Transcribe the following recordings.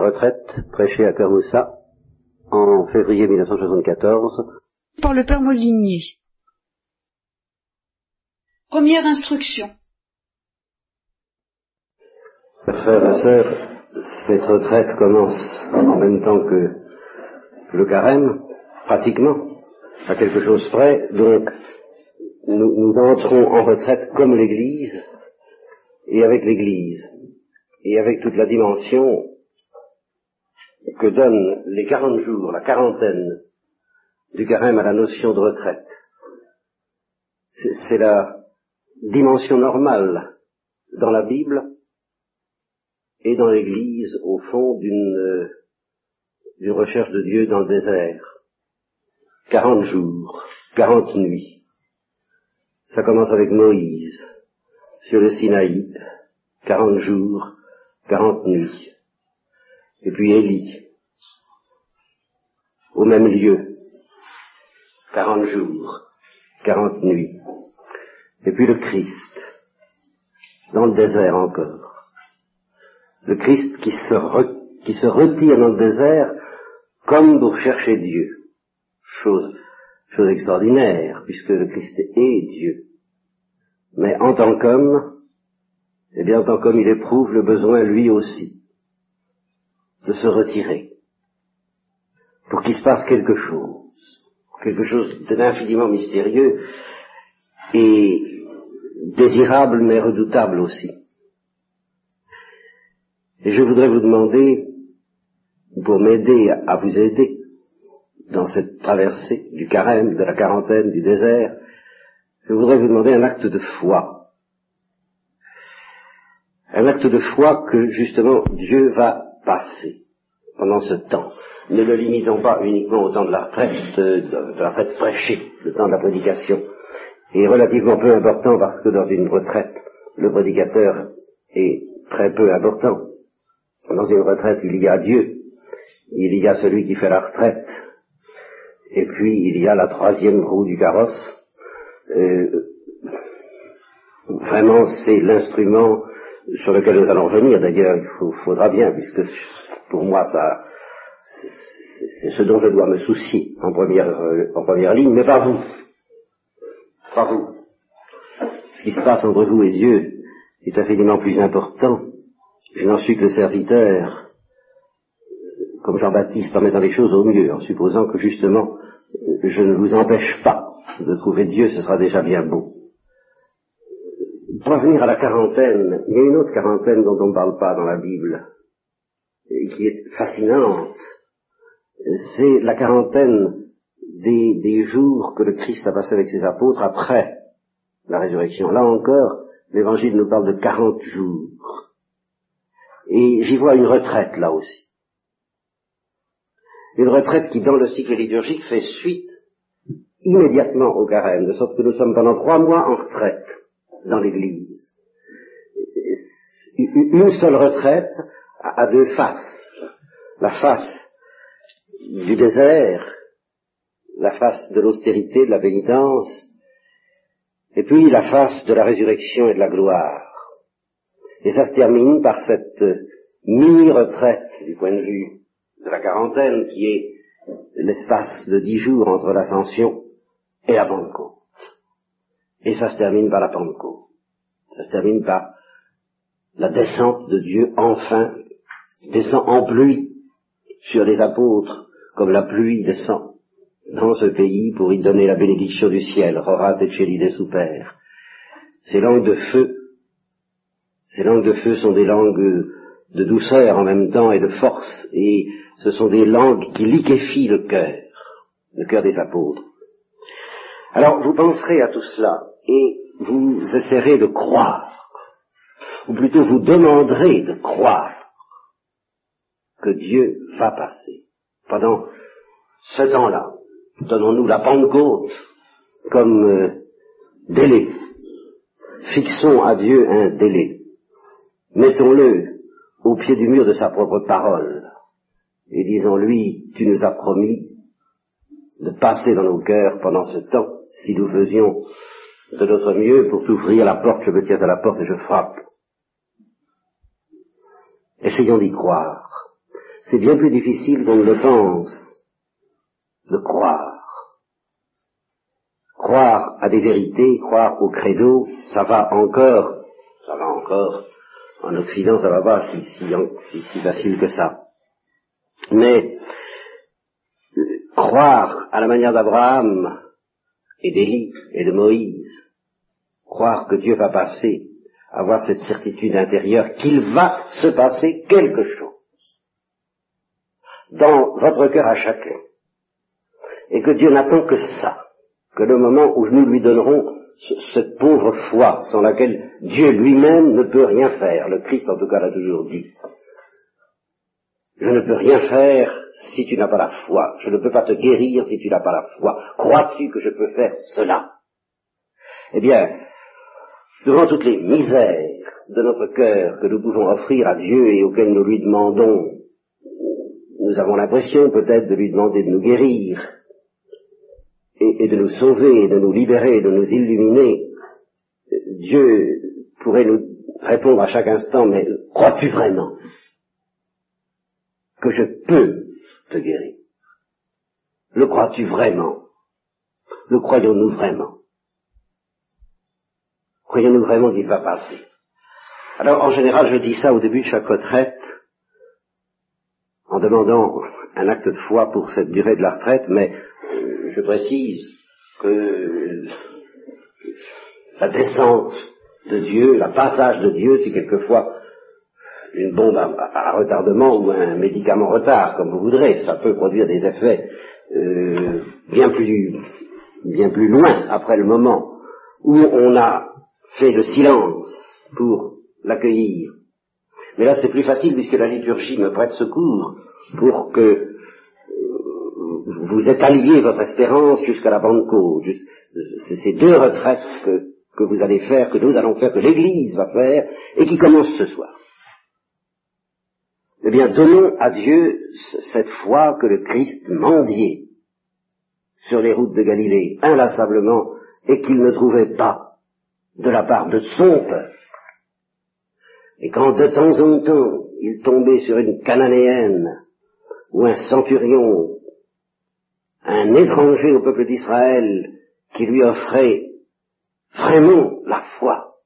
retraite prêchée à Kermoussa en février 1974 par le père Molinier. Première instruction. Frères et sœurs, cette retraite commence en même temps que le carême, pratiquement, à quelque chose près, donc nous, nous entrons en retraite comme l'Église, et avec l'Église, et avec toute la dimension que donnent les quarante jours, la quarantaine du carême à la notion de retraite. C'est la dimension normale dans la Bible et dans l'Église, au fond, d'une recherche de Dieu dans le désert. Quarante jours, quarante nuits. Ça commence avec Moïse, sur le Sinaï, quarante jours, quarante nuits. Et puis Élie, au même lieu, quarante jours, quarante nuits. Et puis le Christ, dans le désert encore. Le Christ qui se, qui se retire dans le désert comme pour chercher Dieu. Chose, chose extraordinaire, puisque le Christ est Dieu. Mais en tant qu'homme, eh bien en tant qu'homme, il éprouve le besoin lui aussi de se retirer pour qu'il se passe quelque chose, quelque chose d'infiniment mystérieux et désirable mais redoutable aussi. Et je voudrais vous demander, pour m'aider à vous aider dans cette traversée du carême, de la quarantaine, du désert, je voudrais vous demander un acte de foi. Un acte de foi que justement Dieu va passer pendant ce temps. Ne le limitons pas uniquement au temps de la retraite, de, de la retraite prêchée, le temps de la prédication, est relativement peu important parce que dans une retraite, le prédicateur est très peu important. Dans une retraite, il y a Dieu, il y a celui qui fait la retraite, et puis il y a la troisième roue du carrosse. Euh, vraiment, c'est l'instrument sur lequel nous allons venir. D'ailleurs, il faudra bien, puisque pour moi, ça, c'est ce dont je dois me soucier en première, euh, en première ligne, mais pas vous. Pas vous. Ce qui se passe entre vous et Dieu est infiniment plus important. Je n'en suis que le serviteur, comme Jean-Baptiste, en mettant les choses au mieux, en supposant que justement, je ne vous empêche pas de trouver Dieu, ce sera déjà bien beau. Pour revenir à la quarantaine, il y a une autre quarantaine dont on ne parle pas dans la Bible, et qui est fascinante. C'est la quarantaine des, des jours que le Christ a passé avec ses apôtres après la résurrection. Là encore, l'Évangile nous parle de quarante jours. Et j'y vois une retraite là aussi. Une retraite qui, dans le cycle liturgique, fait suite immédiatement au carême, de sorte que nous sommes pendant trois mois en retraite dans l'Église. Une seule retraite à deux faces. La face du désert, la face de l'austérité, de la pénitence, et puis la face de la résurrection et de la gloire. Et ça se termine par cette mini-retraite du point de vue de la quarantaine qui est l'espace de dix jours entre l'ascension et la Pentecôte. Et ça se termine par la Pentecôte. Ça se termine par la descente de Dieu enfin descend en pluie sur les apôtres, comme la pluie descend dans ce pays pour y donner la bénédiction du ciel, Rorat et des super. Ces langues de feu, ces langues de feu sont des langues de douceur en même temps et de force, et ce sont des langues qui liquéfient le cœur, le cœur des apôtres. Alors vous penserez à tout cela, et vous essaierez de croire, ou plutôt vous demanderez de croire que Dieu va passer. Pendant ce temps-là, donnons-nous la Pentecôte comme euh, délai. Fixons à Dieu un délai. Mettons-le au pied du mur de sa propre parole et disons-lui, tu nous as promis de passer dans nos cœurs pendant ce temps, si nous faisions de notre mieux pour t'ouvrir la porte, je me tiens à la porte et je frappe. Essayons d'y croire. c'est bien plus difficile qu'on ne le pense de croire. Croire à des vérités, croire au credo, ça va encore, ça va encore. En Occident, ça va pas si, si, si facile que ça. Mais croire à la manière d'Abraham et d'Élie et de Moïse, croire que Dieu va passer, avoir cette certitude intérieure qu'il va se passer quelque chose dans votre cœur à chacun, et que Dieu n'attend que ça, que le moment où nous lui donnerons cette pauvre foi sans laquelle Dieu lui-même ne peut rien faire, le Christ en tout cas l'a toujours dit, je ne peux rien faire si tu n'as pas la foi. Je ne peux pas te guérir si tu n'as pas la foi. Crois-tu que je peux faire cela? Eh bien, devant toutes les misères de notre cœur que nous pouvons offrir à Dieu et auxquelles nous lui demandons, nous avons l'impression peut-être de lui demander de nous guérir et, de nous sauver, de nous libérer, de nous illuminer. Dieu pourrait nous répondre à chaque instant, mais crois-tu vraiment que je peux te guérir? Le crois-tu vraiment? Le croyons-nous vraiment? Croyons-nous vraiment qu'il va passer? Alors en général, je dis ça au début de chaque retraite, en demandant un acte de foi pour cette durée de la retraite, mais euh, je précise que la descente de Dieu, la passage de Dieu, c'est quelquefois une bombe à, retardement ou un médicament retard, comme vous voudrez, ça peut produire des effets euh, bien plus bien plus loin après le moment où on a fait le silence pour l'accueillir. Mais là c'est plus facile puisque la liturgie me prête secours pour que euh, vous étaliez votre espérance jusqu'à la Pentecôte. C'est ces deux retraites que vous allez faire, que nous allons faire, que l'Église va faire, et qui commencent ce soir. Eh bien, donnons à Dieu cette foi que le Christ mendiait sur les routes de Galilée inlassablement et qu'il ne trouvait pas de la part de son peuple. Et quand de temps en temps il tombait sur une cananéenne ou un centurion, un étranger au peuple d'Israël qui lui offrait vraiment la foi,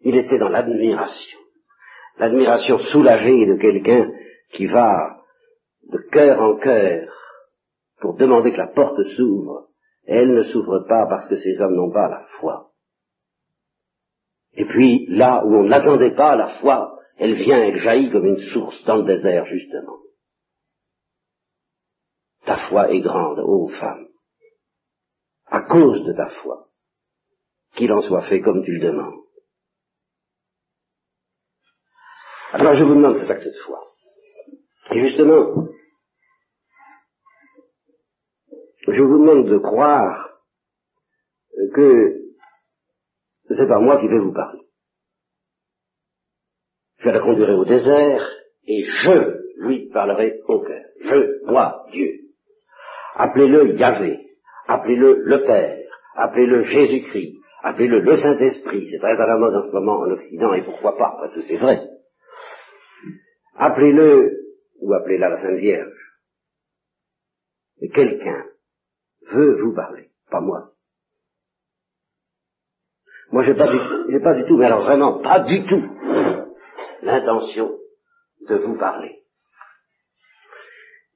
il était dans l'admiration l'admiration soulagée de quelqu'un qui va de cœur en cœur pour demander que la porte s'ouvre, elle ne s'ouvre pas parce que ces hommes n'ont pas la foi. Et puis, là où on n'attendait pas la foi, elle vient, elle jaillit comme une source dans le désert, justement. Ta foi est grande, ô femme, à cause de ta foi, qu'il en soit fait comme tu le demandes. Alors je vous demande cet acte de foi. Et justement, je vous demande de croire que c'est pas moi qui vais vous parler. Je la conduirai au désert et je lui parlerai au cœur. Je, moi, Dieu. Appelez-le Yahvé, appelez-le le Père, appelez-le Jésus-Christ, appelez-le le Saint-Esprit. C'est très à la mode en ce moment en Occident et pourquoi pas, après tout c'est vrai. Appelez-le ou appelez-la la Sainte Vierge. Mais quelqu'un veut vous parler, pas moi. Moi, j'ai pas du, pas du tout, mais alors vraiment pas du tout, l'intention de vous parler.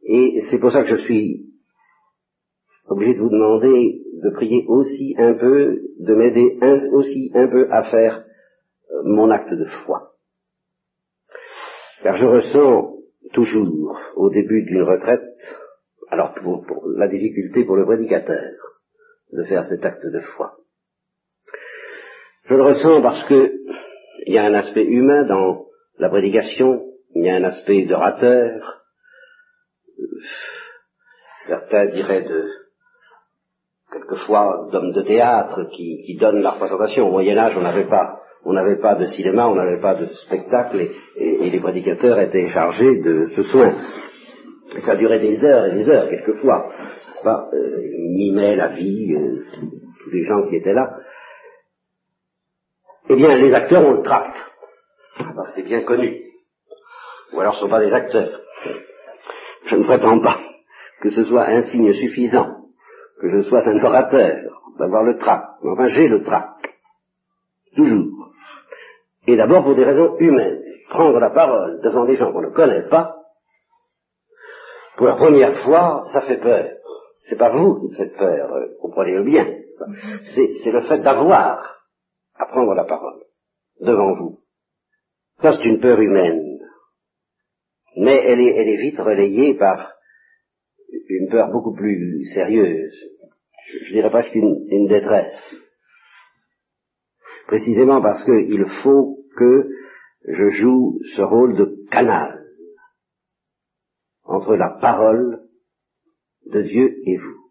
Et c'est pour ça que je suis obligé de vous demander de prier aussi un peu, de m'aider aussi un peu à faire euh, mon acte de foi. Car je ressens toujours, au début d'une retraite, alors pour, la difficulté pour le prédicateur de faire cet acte de foi. Je le ressens parce que il y a un aspect humain dans la prédication, il y a un aspect d'orateur, certains diraient de quelquefois d'hommes de théâtre qui, qui donnent la représentation. Au Moyen Âge, on n'avait pas on n'avait pas de cinéma, on n'avait pas de spectacle, et, les prédicateurs étaient chargés de ce soin. Et ça durait des heures et des heures, quelquefois. Pas? Euh, Ils mimaient la vie, euh, tous les gens qui étaient là. Eh bien, les acteurs ont le trac. c'est bien connu. Ou alors ce ne sont pas des acteurs. Je ne prétends pas que ce soit un signe suffisant, que je sois un orateur, d'avoir le trac. Enfin, j'ai le trac. Toujours. Et d'abord pour des raisons humaines. Prendre la parole devant des gens qu'on ne connaît pas, pour la première fois, ça fait peur. C'est pas vous qui me faites peur, euh, comprenez-le bien. C'est le fait d'avoir à prendre la parole devant vous. Ça, c'est une peur humaine. Mais elle est, elle est vite relayée par une peur beaucoup plus sérieuse. Je, je dirais presque une, une détresse. Précisément parce qu'il faut que je joue ce rôle de canal entre la parole de Dieu et vous.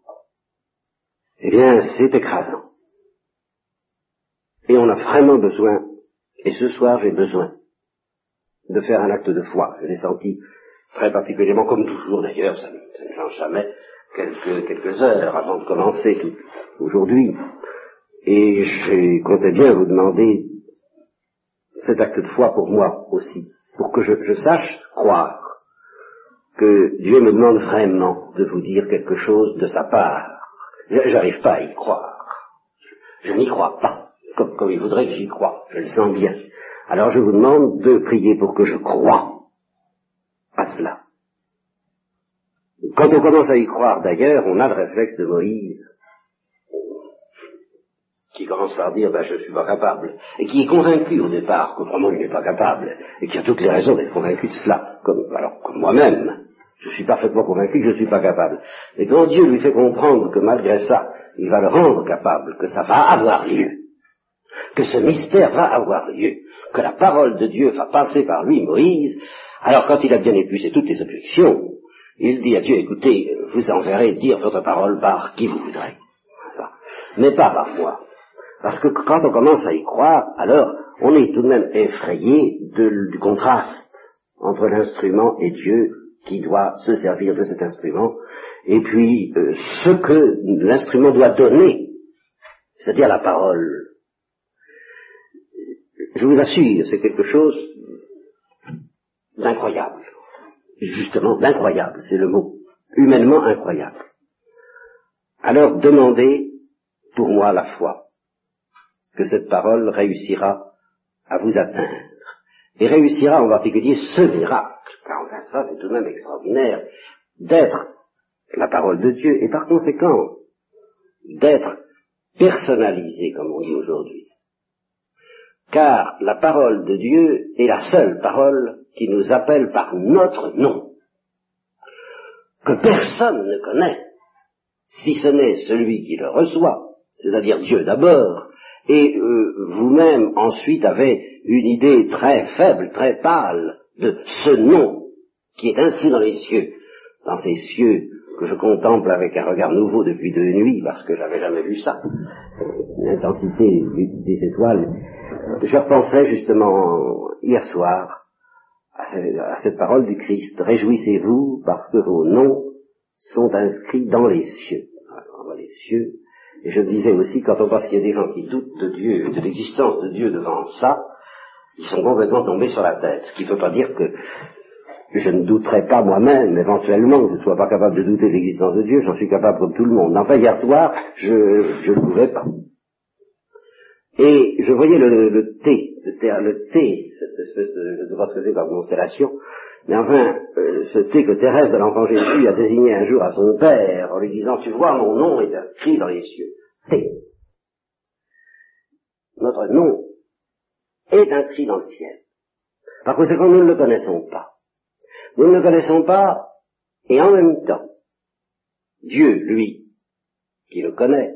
Eh bien, c'est écrasant. Et on a vraiment besoin, et ce soir j'ai besoin, de faire un acte de foi. Je l'ai senti très particulièrement, comme toujours d'ailleurs, ça, ne change jamais, quelques, heures avant de commencer aujourd'hui. Et j'ai compté bien vous demander cet acte de foi pour moi aussi, pour que je, je sache croire que Dieu me demande vraiment de vous dire quelque chose de sa part. J'arrive pas à y croire. Je, n'y crois pas, comme, comme il voudrait que j'y croie. Je le sens bien. Alors je vous demande de prier pour que je croie à cela. Quand on commence à y croire d'ailleurs, on a le réflexe de Moïse, qui commence par dire ben, je ne suis pas capable, et qui est convaincu au départ que vraiment il n'est pas capable, et qui a toutes les raisons d'être convaincu de cela, comme, alors comme moi-même. Je suis parfaitement convaincu que je ne suis pas capable. Et quand Dieu lui fait comprendre que malgré ça, il va le rendre capable, que ça va avoir lieu, que ce mystère va avoir lieu, que la parole de Dieu va passer par lui, Moïse, alors quand il a bien épuisé toutes les objections, il dit à Dieu, écoutez, vous enverrez dire votre parole par qui vous voudrez, mais pas par moi. Parce que quand on commence à y croire, alors on est tout de même effrayé du contraste entre l'instrument et Dieu qui doit se servir de cet instrument, et puis euh, ce que l'instrument doit donner, c'est-à-dire la parole. Je vous assure, c'est quelque chose d'incroyable. Justement, d'incroyable, c'est le mot. Humainement incroyable. Alors demandez pour moi la foi, que cette parole réussira à vous atteindre. Et réussira en particulier ce miracle, car enfin ça c'est tout de même extraordinaire, d'être la parole de Dieu et par conséquent d'être personnalisé comme on dit aujourd'hui. Car la parole de Dieu est la seule parole qui nous appelle par notre nom, que personne ne connaît, si ce n'est celui qui le reçoit, c'est-à-dire Dieu d'abord, et euh, vous-même ensuite avez une idée très faible, très pâle de ce nom qui est inscrit dans les cieux, dans ces cieux que je contemple avec un regard nouveau depuis deux nuits, parce que j'avais jamais vu ça, l'intensité des étoiles. Je repensais justement hier soir à cette parole du Christ. Réjouissez-vous parce que vos noms sont inscrits dans les cieux. Dans les cieux, et je disais aussi, quand on pense qu'il y a des gens qui doutent de Dieu, de l'existence de Dieu devant ça, ils sont complètement tombés sur la tête. Ce qui ne veut pas dire que je ne douterai pas moi-même, éventuellement, que je ne sois pas capable de douter de l'existence de Dieu, j'en suis capable comme tout le monde. Enfin, hier soir, je ne pouvais pas. Et je voyais le, le thé, le, thé, cette espèce de, je ne sais pas ce que c'est comme constellation, mais enfin, euh, ce thé que Thérèse de l'Enfant Jésus a désigné un jour à son père en lui disant, tu vois, mon nom est inscrit dans les cieux. Thé. Notre nom est inscrit dans le ciel. Par conséquent, nous ne le connaissons pas. Nous ne le connaissons pas, et en même temps, Dieu, lui, qui le connaît,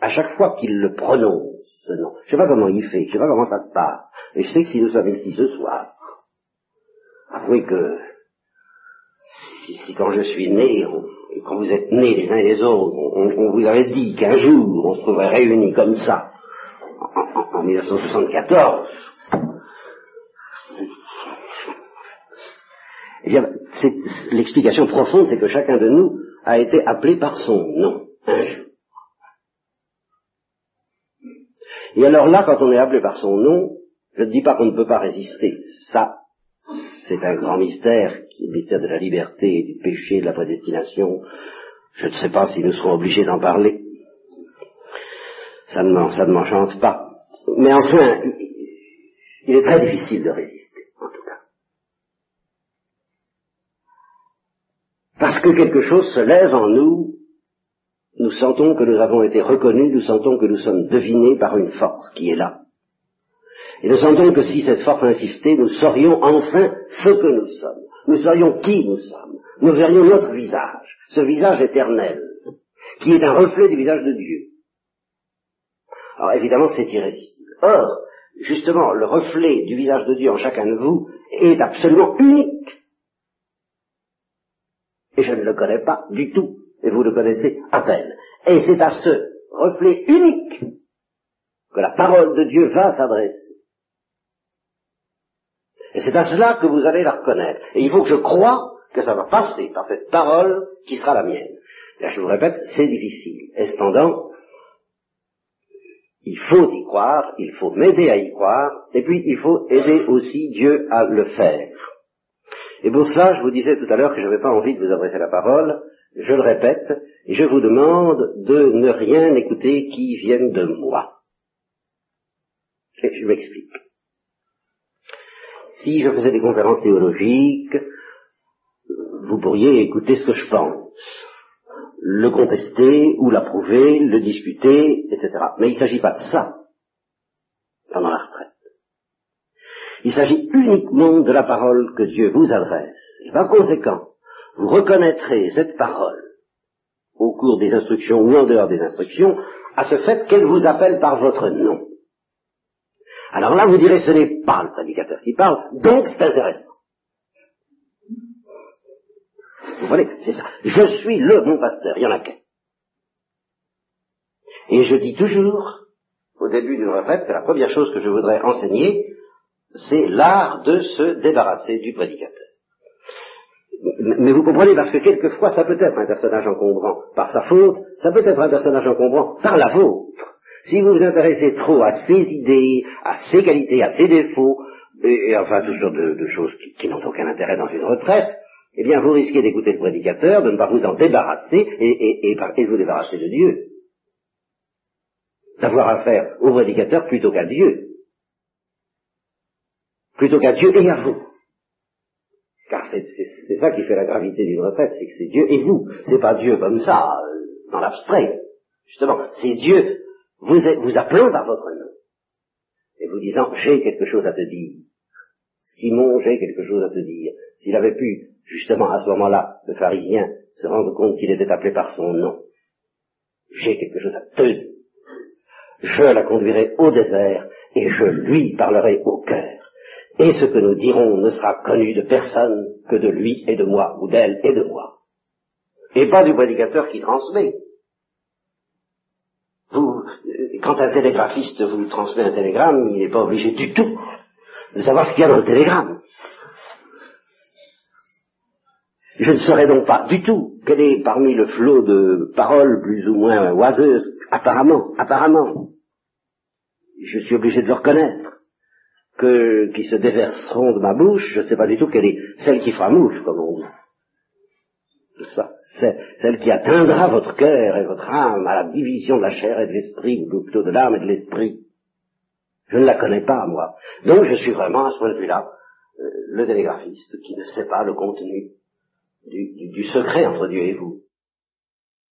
à chaque fois qu'il le prononce, ce nom, je ne sais pas comment il fait, je ne sais pas comment ça se passe, mais je sais que si nous sommes ici ce soir, avouez que si, quand je suis né, et quand vous êtes nés les uns et les autres, on, vous avait dit qu'un jour on se trouverait réunis comme ça, en, en 1974, eh bien, l'explication profonde, c'est que chacun de nous a été appelé par son nom, un jour. Et alors là, quand on est appelé par son nom, je ne dis pas qu'on ne peut pas résister. Ça, c'est un grand mystère, le mystère de la liberté, du péché, de la prédestination. Je ne sais pas si nous serons obligés d'en parler. Ça ne m'enchante pas. Mais enfin, il est très difficile de résister, en tout cas. Parce que quelque chose se lève en nous, nous sentons que nous avons été reconnus, nous sentons que nous sommes devinés par une force qui est là. Et nous sentons que si cette force insistait, nous saurions enfin ce que nous sommes. Nous saurions qui nous sommes. Nous verrions notre visage, ce visage éternel, qui est un reflet du visage de Dieu. Alors évidemment, c'est irrésistible. Or, justement, le reflet du visage de Dieu en chacun de vous est absolument unique. Je ne le connais pas du tout, et vous le connaissez à peine. Et c'est à ce reflet unique que la parole de Dieu va s'adresser. Et c'est à cela que vous allez la reconnaître. Et il faut que je croie que ça va passer par cette parole qui sera la mienne. Là, je vous répète, c'est difficile. Et cependant, il faut y croire, il faut m'aider à y croire, et puis il faut aider aussi Dieu à le faire. Et pour cela, je vous disais tout à l'heure que je n'avais pas envie de vous adresser la parole, je le répète, je vous demande de ne rien écouter qui vienne de moi. Et je m'explique. Si je faisais des conférences théologiques, vous pourriez écouter ce que je pense, le contester ou l'approuver, le discuter, etc. Mais il ne s'agit pas de ça pendant la retraite. Il s'agit uniquement de la parole que Dieu vous adresse. Et par conséquent, vous reconnaîtrez cette parole au cours des instructions ou en dehors des instructions, à ce fait qu'elle vous appelle par votre nom. Alors là, vous direz, ce n'est pas le prédicateur qui parle, donc c'est intéressant. Vous voyez, c'est ça. Je suis le bon pasteur, il y en a qu'un. Et je dis toujours, au début d'une retraite, que la première chose que je voudrais enseigner, c'est l'art de se débarrasser du prédicateur. Mais vous comprenez, parce que quelquefois, ça peut être un personnage encombrant par sa faute, ça peut être un personnage encombrant par la vôtre. Si vous vous intéressez trop à ses idées, à ses qualités, à ses défauts, et, enfin toutes sortes de, choses qui, n'ont aucun intérêt dans une retraite, eh bien vous risquez d'écouter le prédicateur, de ne pas vous en débarrasser et, et de vous débarrasser de Dieu. D'avoir affaire au prédicateur plutôt qu'à Dieu. Plutôt qu'à Dieu et à vous. Car c'est ça qui fait la gravité d'une retraite, c'est que c'est Dieu et vous. C'est pas Dieu comme ça, euh, dans l'abstrait. Justement, c'est Dieu vous, vous appelant par votre nom. Et vous disant, j'ai quelque chose à te dire. Simon, j'ai quelque chose à te dire. S'il avait pu, justement, à ce moment-là, le pharisien, se rendre compte qu'il était appelé par son nom. J'ai quelque chose à te dire. Je la conduirai au désert et je lui parlerai au cœur et ce que nous dirons ne sera connu de personne que de lui et de moi, ou d'elle et de moi. Et pas du prédicateur qui transmet. Vous, quand un télégraphiste vous transmet un télégramme, il n'est pas obligé du tout de savoir ce qu'il y a dans le télégramme. Je ne saurais donc pas du tout quel est parmi le flot de paroles plus ou moins oiseuses, apparemment, apparemment. Je suis obligé de le reconnaître que, qui se déverseront de ma bouche, je ne sais pas du tout quelle est celle qui fera mouche, comme on dit. C'est celle qui atteindra votre cœur et votre âme à la division de la chair et de l'esprit, ou plutôt de l'âme et de l'esprit. Je ne la connais pas, moi. Donc je suis vraiment, à ce point de vue-là, euh, le télégraphiste qui ne sait pas le contenu du secret entre Dieu et vous.